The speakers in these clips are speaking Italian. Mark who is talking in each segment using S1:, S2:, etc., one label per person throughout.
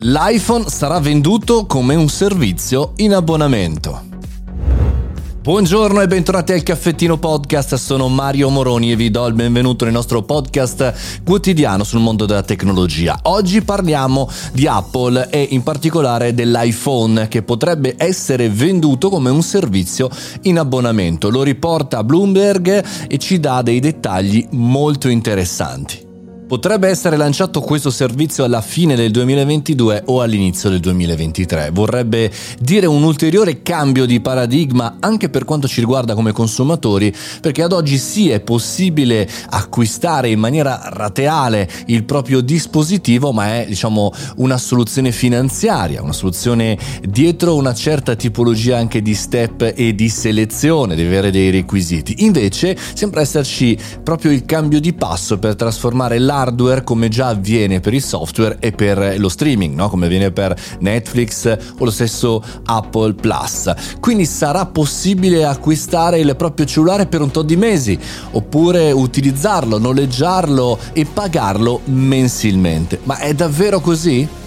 S1: L'iPhone sarà venduto come un servizio in abbonamento. Buongiorno e bentornati al Caffettino Podcast, sono Mario Moroni e vi do il benvenuto nel nostro podcast quotidiano sul mondo della tecnologia. Oggi parliamo di Apple e in particolare dell'iPhone che potrebbe essere venduto come un servizio in abbonamento. Lo riporta Bloomberg e ci dà dei dettagli molto interessanti. Potrebbe essere lanciato questo servizio alla fine del 2022 o all'inizio del 2023. Vorrebbe dire un ulteriore cambio di paradigma anche per quanto ci riguarda come consumatori, perché ad oggi sì è possibile acquistare in maniera rateale il proprio dispositivo, ma è diciamo una soluzione finanziaria, una soluzione dietro una certa tipologia anche di step e di selezione, deve avere dei requisiti. Invece sembra esserci proprio il cambio di passo per trasformare la hardware come già avviene per il software e per lo streaming, no? come avviene per Netflix o lo stesso Apple Plus. Quindi sarà possibile acquistare il proprio cellulare per un tot di mesi oppure utilizzarlo, noleggiarlo e pagarlo mensilmente. Ma è davvero così?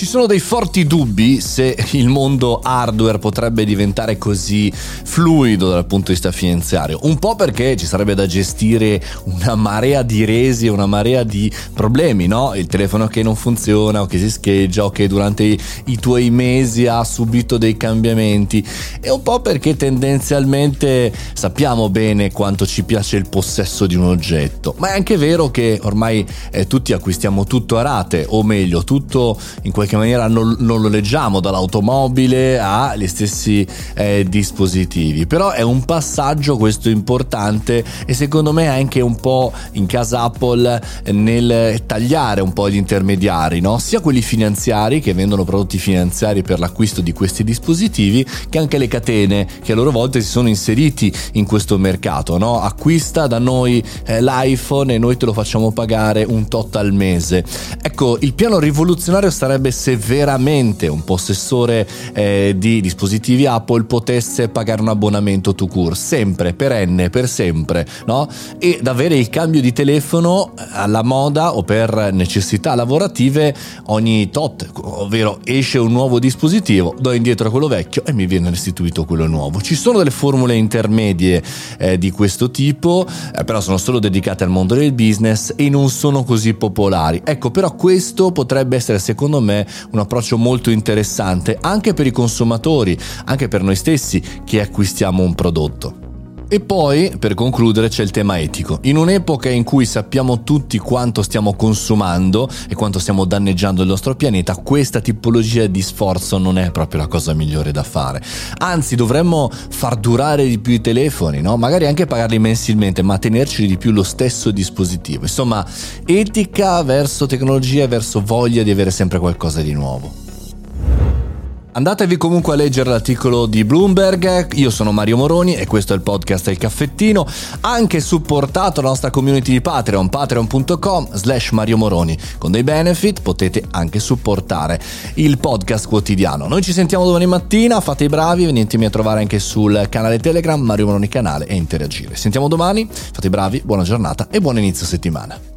S1: Ci sono dei forti dubbi se il mondo hardware potrebbe diventare così fluido dal punto di vista finanziario. Un po' perché ci sarebbe da gestire una marea di resi e una marea di problemi, no? Il telefono che non funziona o che si scheggia o che durante i, tuoi mesi ha subito dei cambiamenti. E un po' perché tendenzialmente sappiamo bene quanto ci piace il possesso di un oggetto. Ma è anche vero che ormai eh, tutti acquistiamo tutto a rate, o meglio, tutto in qualche qualche maniera non, non lo leggiamo dall'automobile agli stessi eh, dispositivi. Però è un passaggio questo importante e secondo me anche un po' in casa Apple nel tagliare un po' gli intermediari, no? sia quelli finanziari che vendono prodotti finanziari per l'acquisto di questi dispositivi, che anche le catene che a loro volta si sono inseriti in questo mercato. No? Acquista da noi eh, l'iPhone e noi te lo facciamo pagare un tot al mese. Ecco, il piano rivoluzionario sarebbe se veramente un possessore eh, di dispositivi Apple potesse pagare un abbonamento to cure, sempre, perenne, per sempre, no? Ed avere il cambio di telefono alla moda o per necessità lavorative ogni tot, ovvero esce un nuovo dispositivo, do indietro quello vecchio e mi viene restituito quello nuovo. Ci sono delle formule intermedie eh, di questo tipo, eh, però sono solo dedicate al mondo del business e non sono così popolari. Ecco, però questo potrebbe essere secondo me un approccio molto interessante anche per i consumatori, anche per noi stessi che acquistiamo un prodotto. E poi, per concludere, c'è il tema etico. In un'epoca in cui sappiamo tutti quanto stiamo consumando e quanto stiamo danneggiando il nostro pianeta, questa tipologia di sforzo non è proprio la cosa migliore da fare. Anzi, dovremmo far durare di più i telefoni, no? Magari anche pagarli mensilmente, ma tenerci di più lo stesso dispositivo. Insomma, etica verso tecnologia e verso voglia di avere sempre qualcosa di nuovo. Andatevi comunque a leggere l'articolo di Bloomberg, io sono Mario Moroni e questo è il podcast Il Caffettino, anche supportato la nostra community di Patreon, patreon.com slash Mario Moroni. Con dei benefit potete anche supportare il podcast quotidiano. Noi ci sentiamo domani mattina, fate i bravi, venitemi a trovare anche sul canale Telegram, Mario Moroni canale e interagire. Sentiamo domani, fate i bravi, buona giornata e buon inizio settimana.